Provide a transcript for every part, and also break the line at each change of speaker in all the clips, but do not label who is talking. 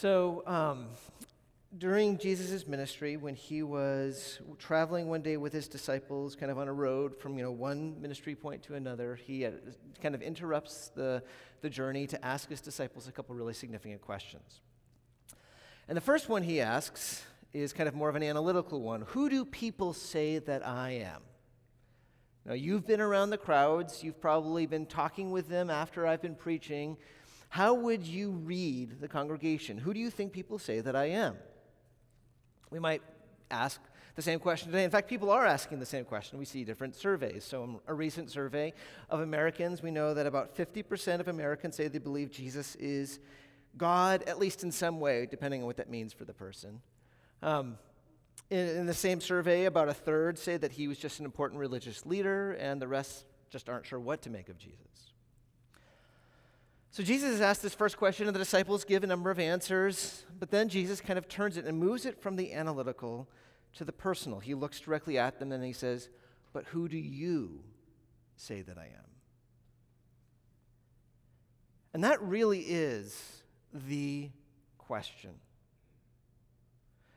So, um, during Jesus' ministry, when he was traveling one day with his disciples, kind of on a road from you know one ministry point to another, he kind of interrupts the, the journey to ask his disciples a couple really significant questions. And the first one he asks is kind of more of an analytical one Who do people say that I am? Now, you've been around the crowds, you've probably been talking with them after I've been preaching. How would you read the congregation? Who do you think people say that I am? We might ask the same question today. In fact, people are asking the same question. We see different surveys. So, um, a recent survey of Americans, we know that about 50% of Americans say they believe Jesus is God, at least in some way, depending on what that means for the person. Um, in, in the same survey, about a third say that he was just an important religious leader, and the rest just aren't sure what to make of Jesus. So Jesus has asked this first question, and the disciples give a number of answers, but then Jesus kind of turns it and moves it from the analytical to the personal. He looks directly at them and he says, But who do you say that I am? And that really is the question.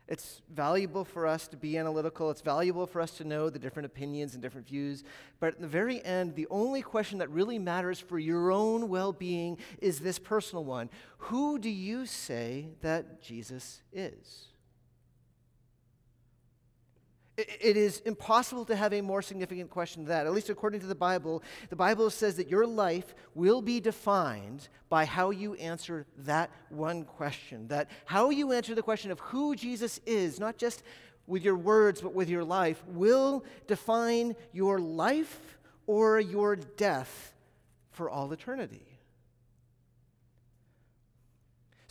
It's valuable for us to be analytical. It's valuable for us to know the different opinions and different views. But at the very end, the only question that really matters for your own well being is this personal one Who do you say that Jesus is? It is impossible to have a more significant question than that. At least according to the Bible, the Bible says that your life will be defined by how you answer that one question. That how you answer the question of who Jesus is, not just with your words, but with your life, will define your life or your death for all eternity.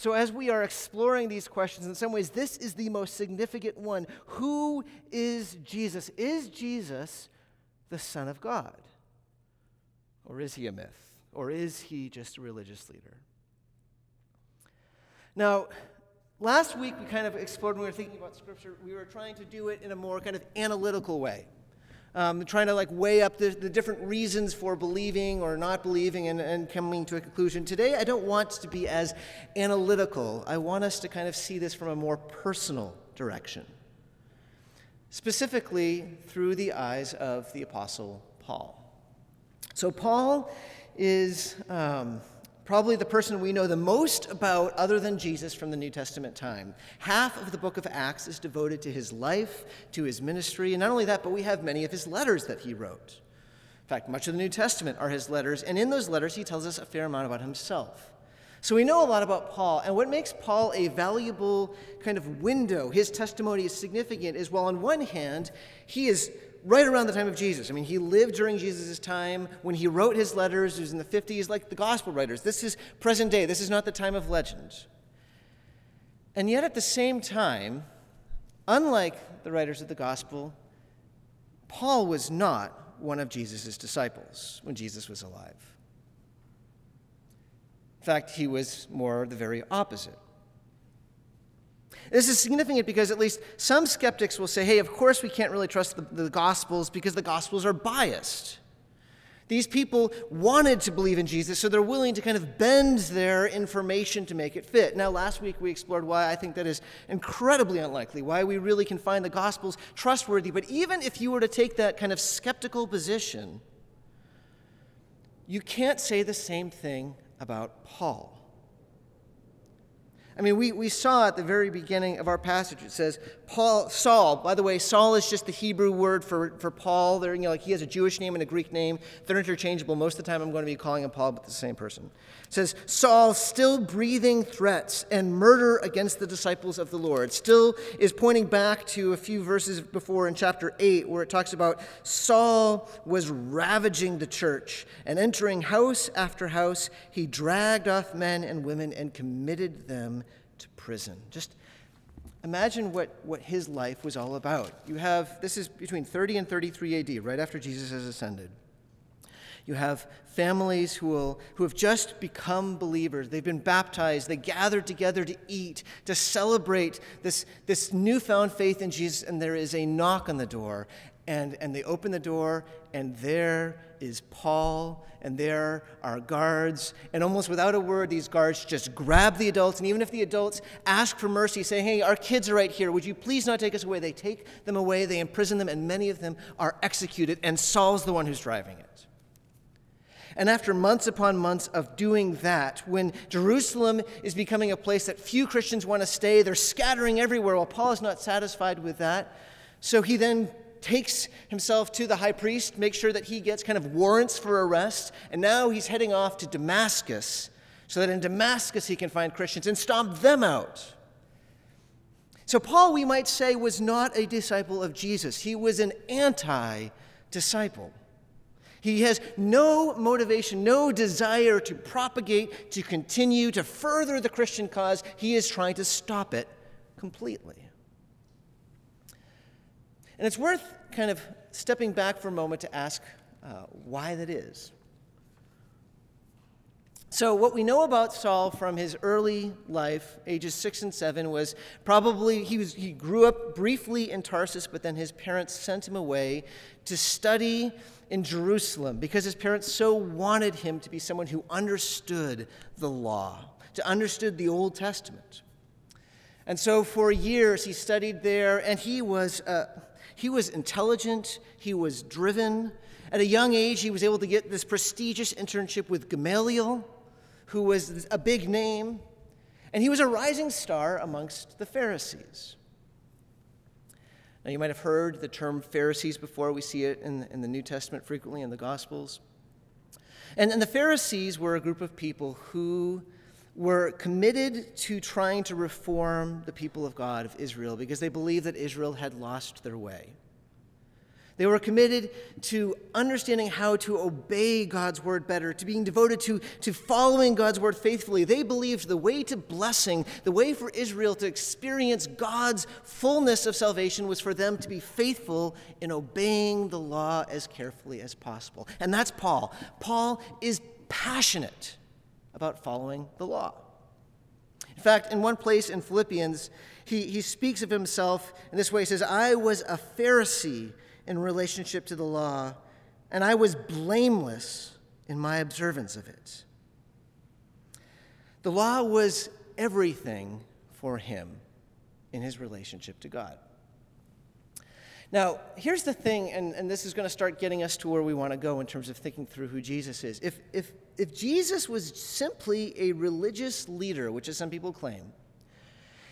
So, as we are exploring these questions, in some ways, this is the most significant one. Who is Jesus? Is Jesus the Son of God? Or is he a myth? Or is he just a religious leader? Now, last week we kind of explored when we were thinking about Scripture, we were trying to do it in a more kind of analytical way um, trying to like weigh up the, the, different reasons for believing or not believing and, and coming to a conclusion. Today, I don't want to be as analytical. I want us to kind of see this from a more personal direction, specifically through the eyes of the Apostle Paul. So, Paul is. Um, probably the person we know the most about other than Jesus from the New Testament time. Half of the book of Acts is devoted to his life, to his ministry, and not only that, but we have many of his letters that he wrote. In fact, much of the New Testament are his letters, and in those letters he tells us a fair amount about himself. So we know a lot about Paul, and what makes Paul a valuable kind of window, his testimony is significant, is while on one hand, he is right around the time of Jesus. I mean, he lived during Jesus' time. When he wrote his letters, it was in the 50s, like the gospel writers. This is present day, this is not the time of legends. And yet, at the same time, unlike the writers of the gospel, Paul was not one of Jesus' disciples when Jesus was alive. In fact, he was more the very opposite. This is significant because at least some skeptics will say, hey, of course we can't really trust the, the Gospels because the Gospels are biased. These people wanted to believe in Jesus, so they're willing to kind of bend their information to make it fit. Now, last week we explored why I think that is incredibly unlikely, why we really can find the Gospels trustworthy. But even if you were to take that kind of skeptical position, you can't say the same thing about Paul. I mean, we, we saw at the very beginning of our passage, it says, Paul, Saul, by the way, Saul is just the Hebrew word for, for Paul. There, you know, like he has a Jewish name and a Greek name. They're interchangeable. Most of the time I'm going to be calling him Paul, but the same person. It says, Saul still breathing threats and murder against the disciples of the Lord. Still is pointing back to a few verses before in chapter 8, where it talks about Saul was ravaging the church and entering house after house. He dragged off men and women and committed them prison. Just imagine what, what his life was all about. You have, this is between 30 and 33 AD, right after Jesus has ascended. You have families who, will, who have just become believers. They've been baptized. They gather together to eat, to celebrate this, this newfound faith in Jesus, and there is a knock on the door. And, and they open the door, and there is Paul, and there are guards. And almost without a word, these guards just grab the adults. And even if the adults ask for mercy, say, Hey, our kids are right here. Would you please not take us away? They take them away, they imprison them, and many of them are executed, and Saul's the one who's driving it. And after months upon months of doing that, when Jerusalem is becoming a place that few Christians want to stay, they're scattering everywhere. Well, Paul is not satisfied with that. So he then takes himself to the high priest, makes sure that he gets kind of warrants for arrest, and now he's heading off to Damascus so that in Damascus he can find Christians and stomp them out. So, Paul, we might say, was not a disciple of Jesus. He was an anti disciple. He has no motivation, no desire to propagate, to continue, to further the Christian cause. He is trying to stop it completely. And it's worth kind of stepping back for a moment to ask uh, why that is. So, what we know about Saul from his early life, ages six and seven, was probably he, was, he grew up briefly in Tarsus, but then his parents sent him away to study in Jerusalem because his parents so wanted him to be someone who understood the law, to understood the Old Testament. And so, for years, he studied there, and he was. Uh, he was intelligent, he was driven. At a young age, he was able to get this prestigious internship with Gamaliel, who was a big name, and he was a rising star amongst the Pharisees. Now, you might have heard the term Pharisees before. We see it in, in the New Testament frequently in the Gospels. And, and the Pharisees were a group of people who were committed to trying to reform the people of God of Israel because they believed that Israel had lost their way. They were committed to understanding how to obey God's word better, to being devoted to, to following God's word faithfully. They believed the way to blessing, the way for Israel to experience God's fullness of salvation was for them to be faithful in obeying the law as carefully as possible. And that's Paul. Paul is passionate about following the law. In fact, in one place in Philippians, he, he speaks of himself in this way. He says, I was a Pharisee in relationship to the law, and I was blameless in my observance of it. The law was everything for him in his relationship to God. Now, here's the thing, and, and this is going to start getting us to where we want to go in terms of thinking through who Jesus is. If, if, if Jesus was simply a religious leader, which is some people claim,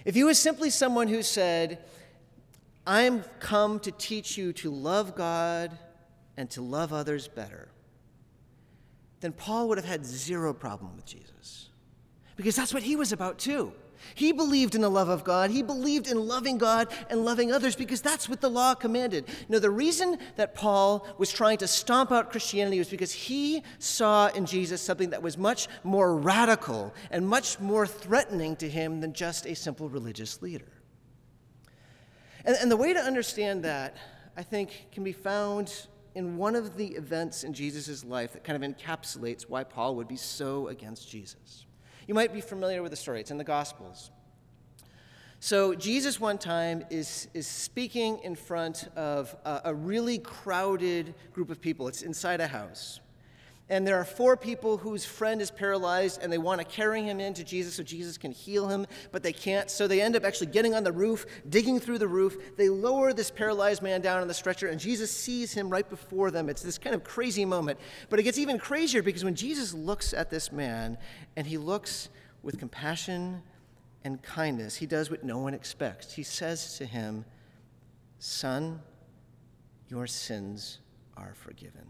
if he was simply someone who said, I'm come to teach you to love God and to love others better, then Paul would have had zero problem with Jesus. Because that's what he was about too. He believed in the love of God. He believed in loving God and loving others because that's what the law commanded. Now, the reason that Paul was trying to stomp out Christianity was because he saw in Jesus something that was much more radical and much more threatening to him than just a simple religious leader. And, and the way to understand that, I think, can be found in one of the events in Jesus' life that kind of encapsulates why Paul would be so against Jesus. You might be familiar with the story, it's in the Gospels. So, Jesus one time is, is speaking in front of a, a really crowded group of people. It's inside a house. And there are four people whose friend is paralyzed, and they want to carry him in to Jesus so Jesus can heal him, but they can't. So they end up actually getting on the roof, digging through the roof. They lower this paralyzed man down on the stretcher, and Jesus sees him right before them. It's this kind of crazy moment. But it gets even crazier because when Jesus looks at this man, and he looks with compassion and kindness, he does what no one expects. He says to him, Son, your sins are forgiven.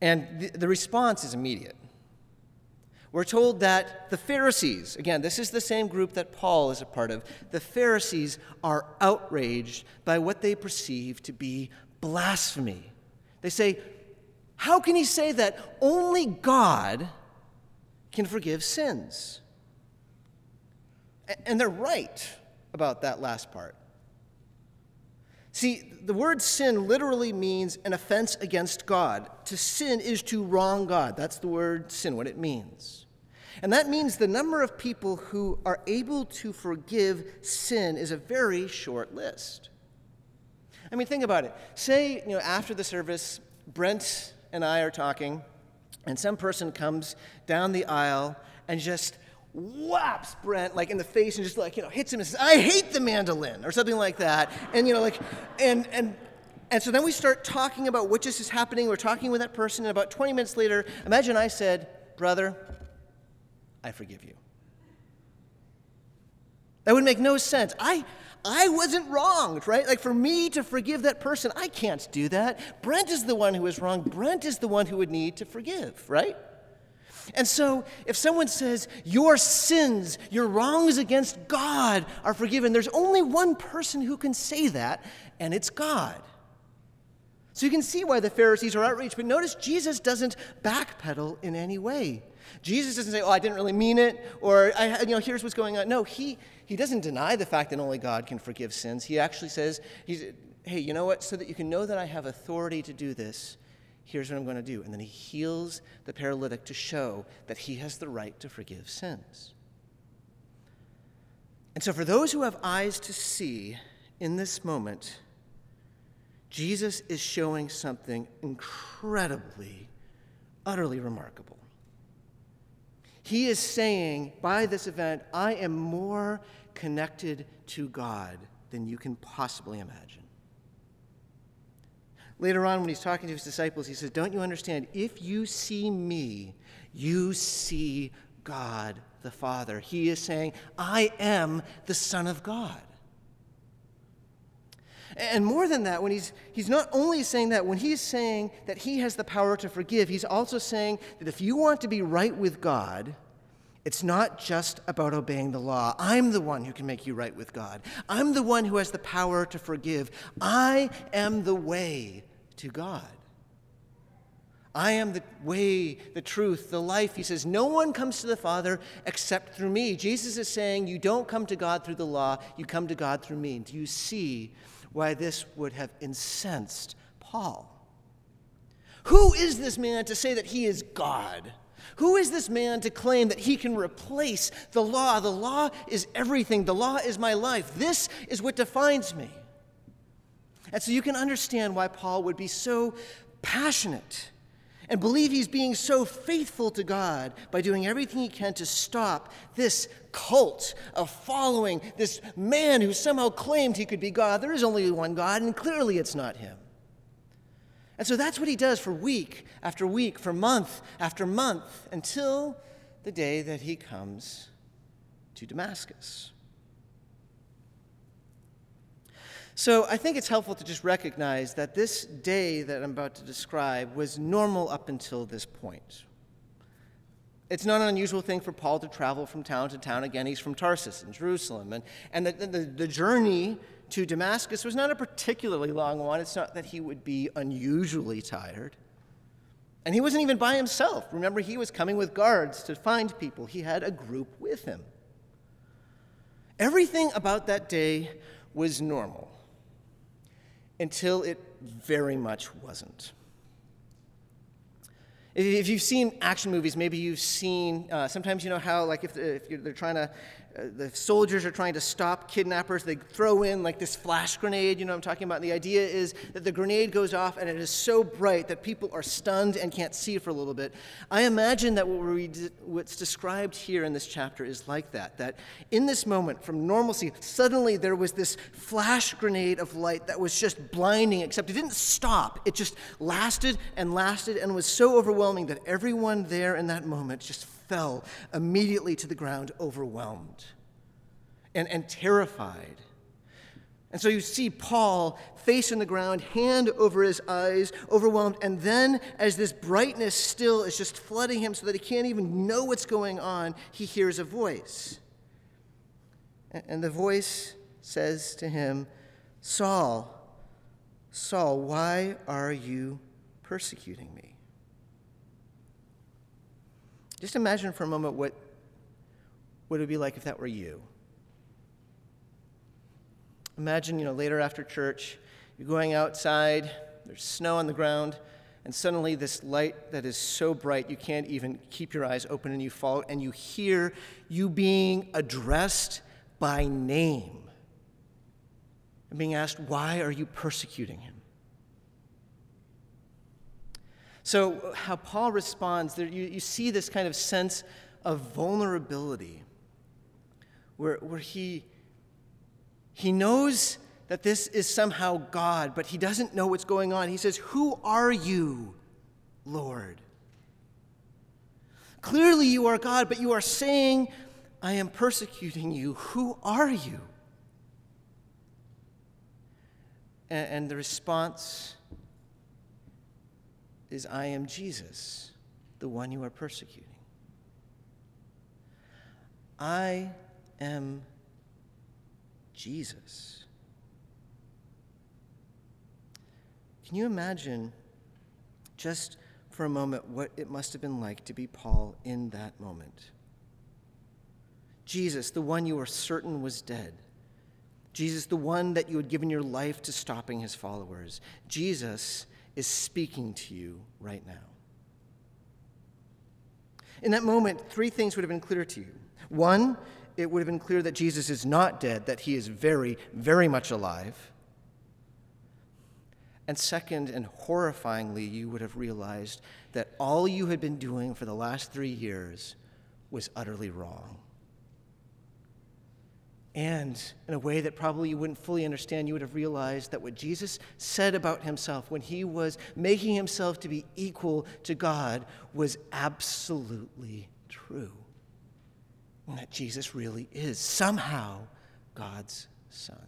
And the, the response is immediate. We're told that the Pharisees, again, this is the same group that Paul is a part of, the Pharisees are outraged by what they perceive to be blasphemy. They say, How can he say that only God can forgive sins? And they're right about that last part. See, the word sin literally means an offense against God. To sin is to wrong God. That's the word sin, what it means. And that means the number of people who are able to forgive sin is a very short list. I mean, think about it. Say, you know, after the service, Brent and I are talking, and some person comes down the aisle and just whaps Brent like in the face and just like, you know, hits him and says, I hate the mandolin, or something like that. And, you know, like, and, and, and so then we start talking about what just is happening. We're talking with that person, and about 20 minutes later, imagine I said, Brother, I forgive you. That would make no sense. I, I wasn't wronged, right? Like for me to forgive that person, I can't do that. Brent is the one who is wrong. Brent is the one who would need to forgive, right? And so, if someone says, Your sins, your wrongs against God are forgiven, there's only one person who can say that, and it's God. So you can see why the Pharisees are outraged. But notice Jesus doesn't backpedal in any way. Jesus doesn't say, "Oh, I didn't really mean it," or I, you know, here's what's going on. No, he he doesn't deny the fact that only God can forgive sins. He actually says, he's, "Hey, you know what? So that you can know that I have authority to do this, here's what I'm going to do." And then he heals the paralytic to show that he has the right to forgive sins. And so, for those who have eyes to see in this moment, Jesus is showing something incredibly, utterly remarkable. He is saying by this event, I am more connected to God than you can possibly imagine. Later on, when he's talking to his disciples, he says, Don't you understand? If you see me, you see God the Father. He is saying, I am the Son of God. And more than that, when he's, he's not only saying that, when he's saying that he has the power to forgive, he's also saying that if you want to be right with God, it's not just about obeying the law. I'm the one who can make you right with God. I'm the one who has the power to forgive. I am the way to God. I am the way, the truth, the life. He says, No one comes to the Father except through me. Jesus is saying, You don't come to God through the law, you come to God through me. Do you see why this would have incensed Paul. Who is this man to say that he is God? Who is this man to claim that he can replace the law? The law is everything, the law is my life. This is what defines me. And so you can understand why Paul would be so passionate and believe he's being so faithful to God by doing everything he can to stop this cult of following this man who somehow claimed he could be God. There is only one God, and clearly it's not him. And so that's what he does for week after week, for month after month, until the day that he comes to Damascus. So I think it's helpful to just recognize that this day that I'm about to describe was normal up until this point. It's not an unusual thing for Paul to travel from town to town. Again, he's from Tarsus in Jerusalem. And, and the, the, the journey to Damascus was not a particularly long one. It's not that he would be unusually tired. And he wasn't even by himself. Remember, he was coming with guards to find people, he had a group with him. Everything about that day was normal until it very much wasn't. If you've seen action movies, maybe you've seen, uh, sometimes you know how, like, if, if they're trying to Uh, the soldiers are trying to stop kidnappers. They throw in like this flash grenade, you know what I'm talking about? And the idea is that the grenade goes off and it is so bright that people are stunned and can't see for a little bit. I imagine that what we, what's described here in this chapter is like that. That in this moment, from normalcy, suddenly there was this flash grenade of light that was just blinding, except it didn't stop. It just lasted and lasted and was so overwhelming that everyone there in that moment just fell immediately to the ground, overwhelmed and, and terrified. And so you see Paul, face in the ground, hand over his eyes, overwhelmed. And then, as this brightness still is just flooding him so that he can't even know what's going on, he hears a voice. And the voice says to him, Saul, Saul, why are you persecuting me? Just imagine for a moment what, what it would be like if that were you. Imagine, you know, later after church, you're going outside, there's snow on the ground, And suddenly, this light that is so bright you can't even keep your eyes open and you fall, and you hear you being addressed by name and being asked, Why are you persecuting him? So, how Paul responds, there, you, you see this kind of sense of vulnerability where, where he, he knows that this is somehow God, but he doesn't know what's going on. He says, Who are you, Lord? Clearly, you are God, but you are saying, I am persecuting you. Who are you? And, and the response is, I am Jesus, the one you are persecuting. I am Jesus. Can you imagine just for a moment what it must have been like to be Paul in that moment? Jesus, the one you were certain was dead. Jesus, the one that you had given your life to stopping his followers. Jesus is speaking to you right now. In that moment, three things would have been clear to you. One, it would have been clear that Jesus is not dead, that he is very, very much alive. And second, and horrifyingly, you would have realized that all you had been doing for the last three years was utterly wrong. And in a way that probably you wouldn't fully understand, you would have realized that what Jesus said about himself when he was making himself to be equal to God was absolutely true. And that Jesus really is somehow God's Son.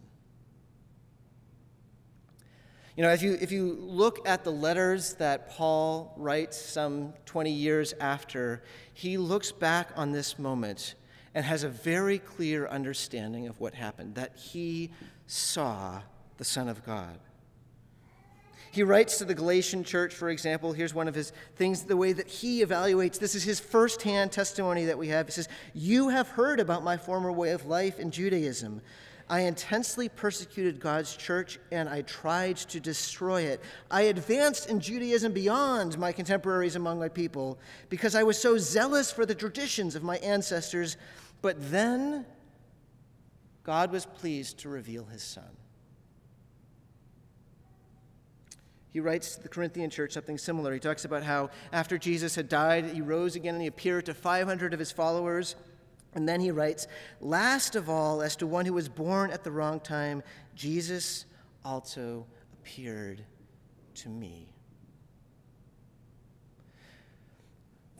You know, if you, if you look at the letters that Paul writes some 20 years after, he looks back on this moment and has a very clear understanding of what happened that he saw the Son of God. He writes to the Galatian church, for example, here's one of his things, the way that he evaluates this is his firsthand testimony that we have. He says, You have heard about my former way of life in Judaism I intensely persecuted God's church and I tried to destroy it. I advanced in Judaism beyond my contemporaries among my people because I was so zealous for the traditions of my ancestors. But then God was pleased to reveal his son. He writes to the Corinthian church something similar. He talks about how after Jesus had died, he rose again and he appeared to 500 of his followers. And then he writes, Last of all, as to one who was born at the wrong time, Jesus also appeared to me.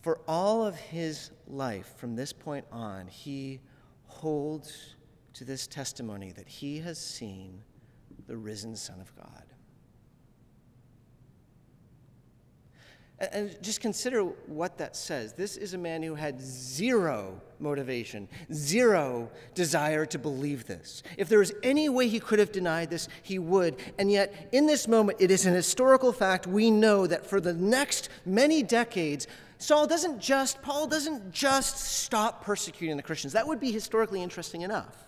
For all of his life from this point on, he holds to this testimony that he has seen the risen Son of God. And just consider what that says. This is a man who had zero motivation, zero desire to believe this. If there was any way he could have denied this, he would. And yet, in this moment, it is an historical fact. We know that for the next many decades, Saul doesn't just, Paul doesn't just stop persecuting the Christians. That would be historically interesting enough.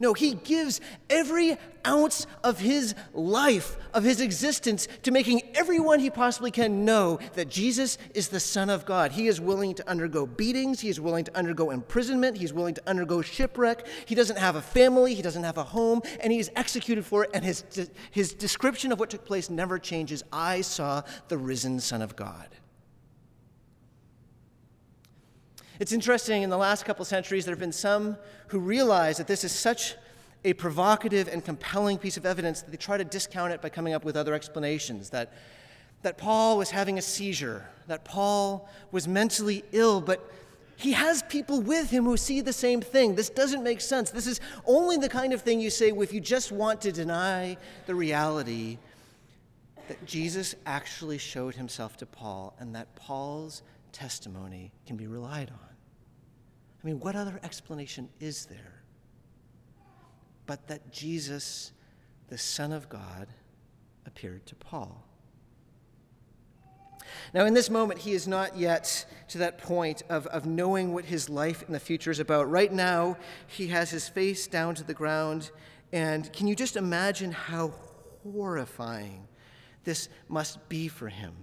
No, he gives every ounce of his life, of his existence, to making everyone he possibly can know that Jesus is the Son of God. He is willing to undergo beatings, he is willing to undergo imprisonment, he's willing to undergo shipwreck. He doesn't have a family, he doesn't have a home, and he is executed for it, and his, his description of what took place never changes. I saw the risen Son of God. It's interesting, in the last couple centuries, there have been some who realize that this is such a provocative and compelling piece of evidence that they try to discount it by coming up with other explanations. That, that Paul was having a seizure, that Paul was mentally ill, but he has people with him who see the same thing. This doesn't make sense. This is only the kind of thing you say if you just want to deny the reality that Jesus actually showed himself to Paul and that Paul's testimony can be relied on. I mean, what other explanation is there but that Jesus, the Son of God, appeared to Paul? Now, in this moment, he is not yet to that point of, of knowing what his life in the future is about. Right now, he has his face down to the ground, and can you just imagine how horrifying this must be for him?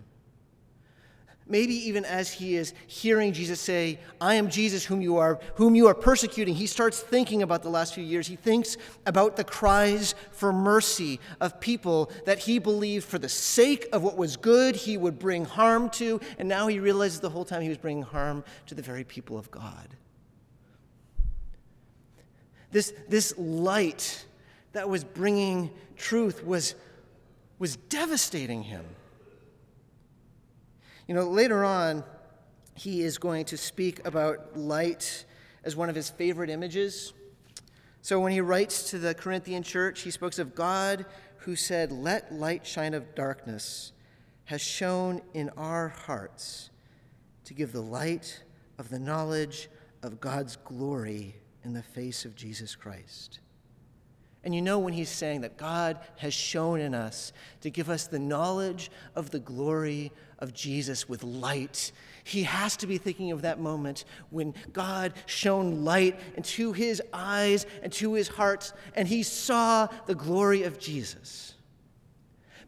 Maybe even as he is hearing Jesus say, I am Jesus whom you are, whom you are persecuting, he starts thinking about the last few years. He thinks about the cries for mercy of people that he believed for the sake of what was good he would bring harm to, and now he realizes the whole time he was bringing harm to the very people of God. This, this light that was bringing truth was, was devastating him. You know, later on, he is going to speak about light as one of his favorite images. So when he writes to the Corinthian church, he speaks of God who said, Let light shine of darkness, has shone in our hearts to give the light of the knowledge of God's glory in the face of Jesus Christ. And you know when he's saying that God has shone in us to give us the knowledge of the glory of Jesus with light, he has to be thinking of that moment when God shone light into his eyes and to his heart, and he saw the glory of Jesus.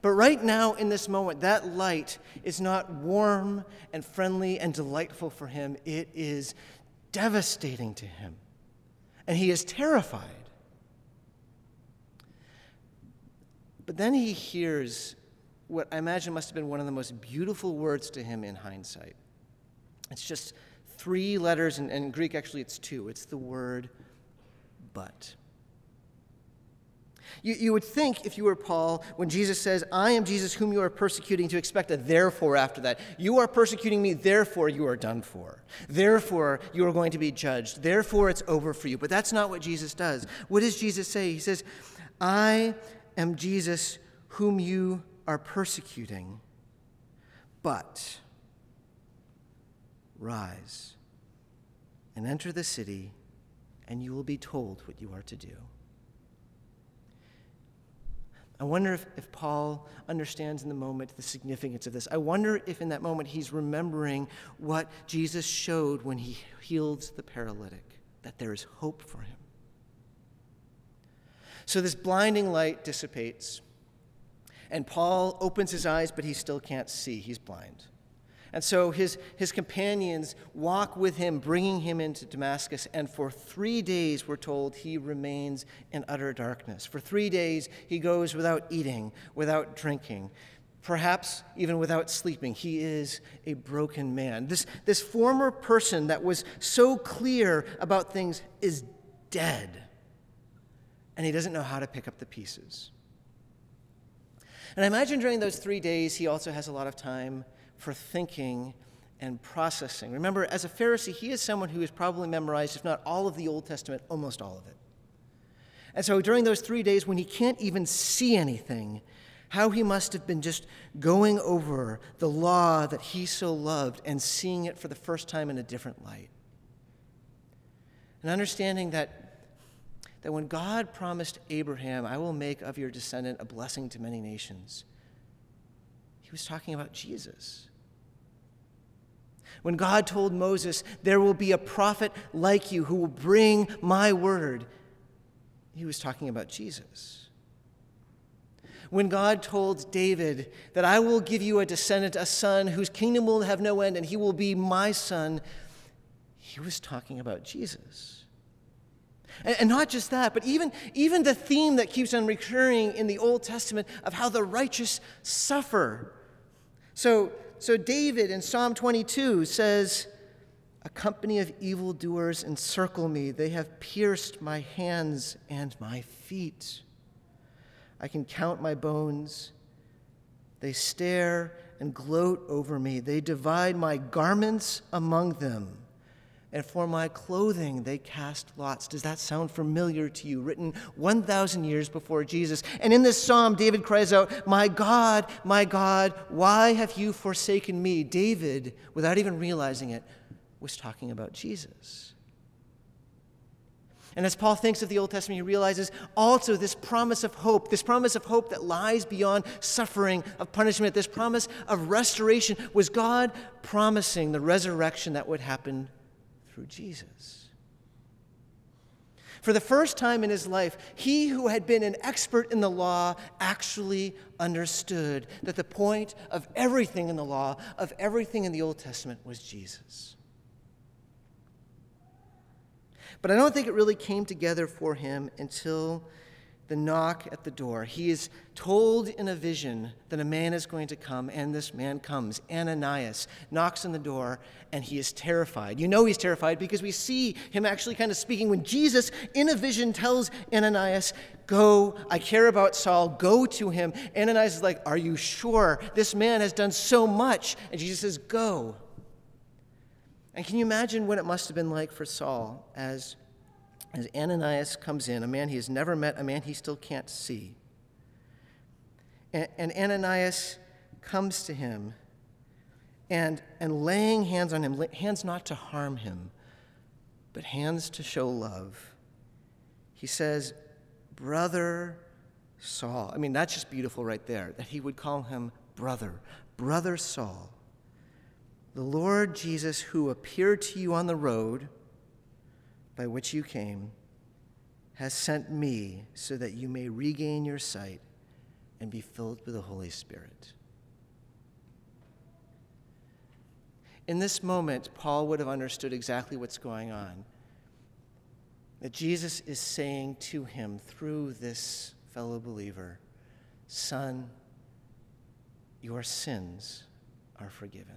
But right now, in this moment, that light is not warm and friendly and delightful for him. It is devastating to him. And he is terrified. But then he hears what I imagine must have been one of the most beautiful words to him in hindsight. It's just three letters, and in Greek, actually, it's two. It's the word but. You, you would think, if you were Paul, when Jesus says, I am Jesus whom you are persecuting, to expect a therefore after that. You are persecuting me, therefore you are done for. Therefore you are going to be judged. Therefore it's over for you. But that's not what Jesus does. What does Jesus say? He says, I am Jesus whom you are persecuting, but rise and enter the city, and you will be told what you are to do. I wonder if, if Paul understands in the moment the significance of this. I wonder if in that moment he's remembering what Jesus showed when he healed the paralytic, that there is hope for him. So this blinding light dissipates, and Paul opens his eyes, but he still can't see. He's blind. And so his, his companions walk with him, bringing him into Damascus. And for three days, we're told, he remains in utter darkness. For three days, he goes without eating, without drinking, perhaps even without sleeping. He is a broken man. This, this former person that was so clear about things is dead and he doesn't know how to pick up the pieces. And I imagine during those three days, he also has a lot of time for thinking and processing. Remember, as a Pharisee, he is someone who has probably memorized, if not all of the Old Testament, almost all of it. And so during those three days, when he can't even see anything, how he must have been just going over the law that he so loved and seeing it for the first time in a different light. And understanding that that when God promised Abraham, I will make of your descendant a blessing to many nations, he was talking about Jesus. When God told Moses, There will be a prophet like you who will bring my word, he was talking about Jesus. When God told David that I will give you a descendant, a son whose kingdom will have no end, and he will be my son, he was talking about Jesus. And, not just that, but even, even the theme that keeps on recurring in the Old Testament of how the righteous suffer. So, so David in Psalm 22 says, A company of evildoers encircle me. They have pierced my hands and my feet. I can count my bones. They stare and gloat over me. They divide my garments among them and for my clothing they cast lots. Does that sound familiar to you? Written 1,000 years before Jesus. And in this psalm, David cries out, My God, my God, why have you forsaken me? David, without even realizing it, was talking about Jesus. And as Paul thinks of the Old Testament, he realizes also this promise of hope, this promise of hope that lies beyond suffering, of punishment, this promise of restoration was God promising the resurrection that would happen through Jesus. For the first time in his life, he who had been an expert in the law actually understood that the point of everything in the law, of everything in the Old Testament, was Jesus. But I don't think it really came together for him until the knock at the door. He is told in a vision that a man is going to come, and this man comes. Ananias knocks on the door, and he is terrified. You know he's terrified because we see him actually kind of speaking when Jesus, in a vision, tells Ananias, Go, I care about Saul, go to him. Ananias is like, Are you sure? This man has done so much. And Jesus says, Go. And can you imagine what it must have been like for Saul as as Ananias comes in, a man he has never met, a man he still can't see. And, and Ananias comes to him and, and laying hands on him, hands not to harm him, but hands to show love. He says, Brother Saul. I mean, that's just beautiful right there, that he would call him brother, brother Saul. The Lord Jesus, who appeared to you on the road, by which you came has sent me so that you may regain your sight and be filled with the Holy Spirit. In this moment, Paul would have understood exactly what's going on. That Jesus is saying to him through this fellow believer, Son, your sins are forgiven.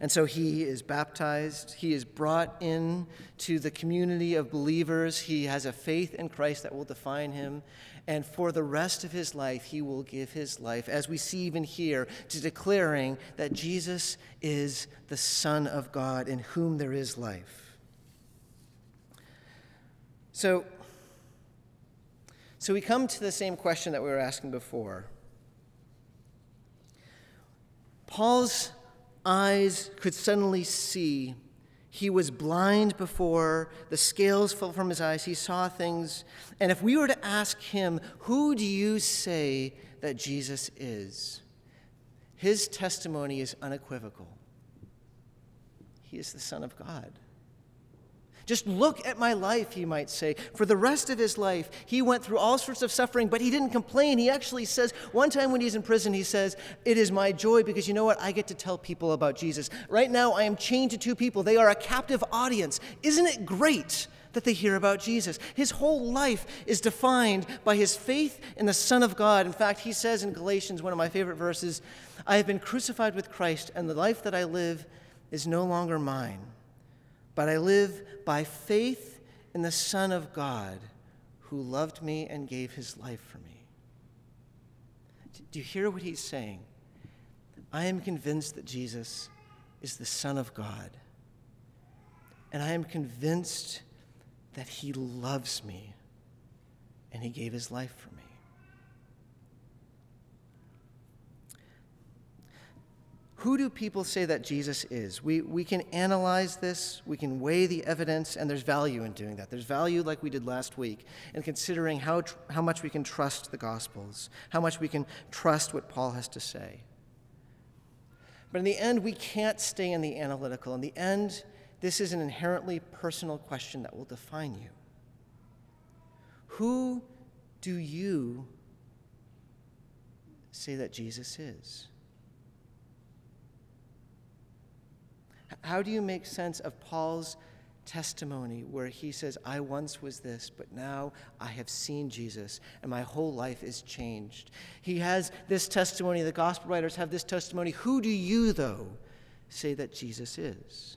And so he is baptized. He is brought in to the community of believers. He has a faith in Christ that will define him. And for the rest of his life, he will give his life, as we see even here, to declaring that Jesus is the Son of God in whom there is life. So, so we come to the same question that we were asking before. Paul's eyes could suddenly see. He was blind before, the scales fell from his eyes, he saw things. And if we were to ask him, Who do you say that Jesus is? His testimony is unequivocal. He is the Son of God. Just look at my life, he might say. For the rest of his life, he went through all sorts of suffering, but he didn't complain. He actually says, one time when he's in prison, he says, It is my joy because you know what? I get to tell people about Jesus. Right now, I am chained to two people. They are a captive audience. Isn't it great? that they hear about Jesus. His whole life is defined by his faith in the Son of God. In fact, he says in Galatians, one of my favorite verses, I have been crucified with Christ, and the life that I live is no longer mine but I live by faith in the Son of God who loved me and gave his life for me. Do you hear what he's saying? I am convinced that Jesus is the Son of God. And I am convinced that he loves me and he gave his life for me. Who do people say that Jesus is? We, we can analyze this, we can weigh the evidence, and there's value in doing that. There's value, like we did last week, in considering how, tr- how much we can trust the Gospels, how much we can trust what Paul has to say. But in the end, we can't stay in the analytical. In the end, this is an inherently personal question that will define you. Who do you say that Jesus is? How do you make sense of Paul's testimony where he says, I once was this, but now I have seen Jesus and my whole life is changed? He has this testimony, the gospel writers have this testimony. Who do you, though, say that Jesus is?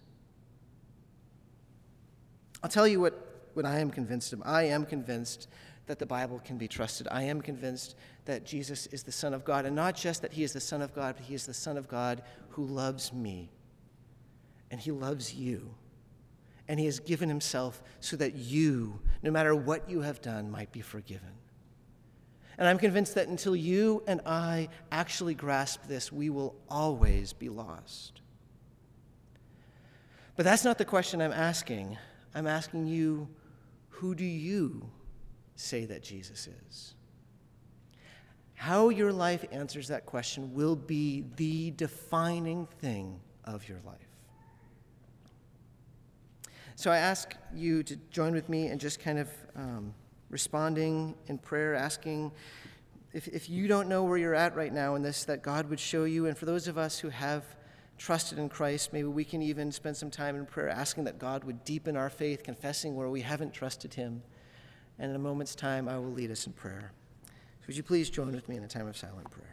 I'll tell you what, what I am convinced of. I am convinced that the Bible can be trusted. I am convinced that Jesus is the Son of God, and not just that he is the Son of God, but he is the Son of God who loves me and He loves you. And He has given Himself so that you, no matter what you have done, might be forgiven. And I'm convinced that until you and I actually grasp this, we will always be lost. But that's not the question I'm asking. I'm asking you, who do you say that Jesus is? How your life answers that question will be the defining thing of your life. So I ask you to join with me in just kind of um, responding in prayer, asking if, if you don't know where you're at right now in this, that God would show you. And for those of us who have trusted in Christ, maybe we can even spend some time in prayer asking that God would deepen our faith, confessing where we haven't trusted Him. And in a moment's time, I will lead us in prayer. So would you please join with me in a time of silent prayer?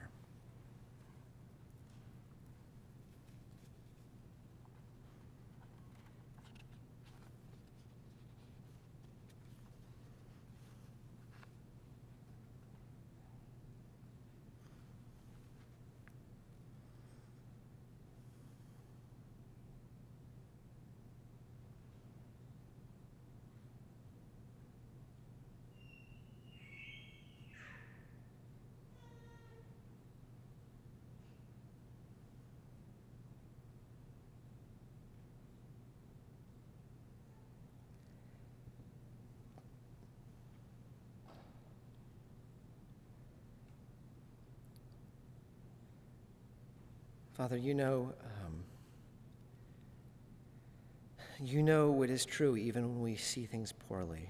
Father, you know, um, you know what is true even when we see things poorly.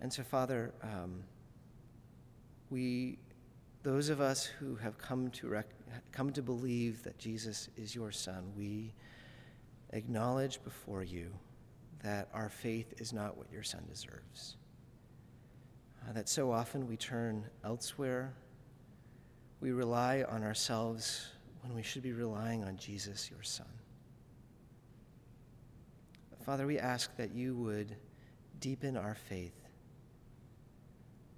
And so, Father, um, we, those of us who have come to, rec- come to believe that Jesus is your Son, we acknowledge before you that our faith is not what your Son deserves uh, that so often we turn elsewhere. We rely on ourselves when we should be relying on Jesus, your Son. Father, we ask that you would deepen our faith,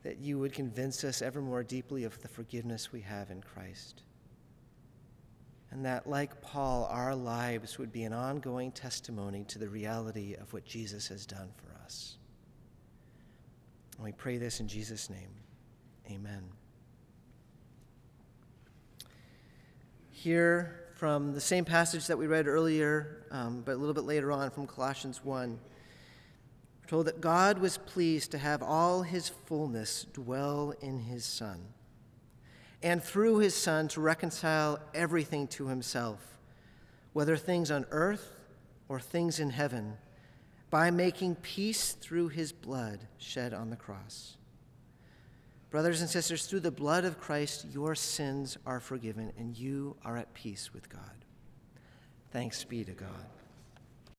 that you would convince us ever more deeply of the forgiveness we have in Christ, and that, like Paul, our lives would be an ongoing testimony to the reality of what Jesus has done for us. And we pray this in Jesus' name. Amen. Here from the same passage that we read earlier, um, but a little bit later on from Colossians 1, we're told that God was pleased to have all his fullness dwell in his Son, and through his Son to reconcile everything to himself, whether things on earth or things in heaven by making peace through his blood shed on the cross. Brothers and sisters, through the blood of Christ, your sins are forgiven and you are at peace with God. Thanks be to God.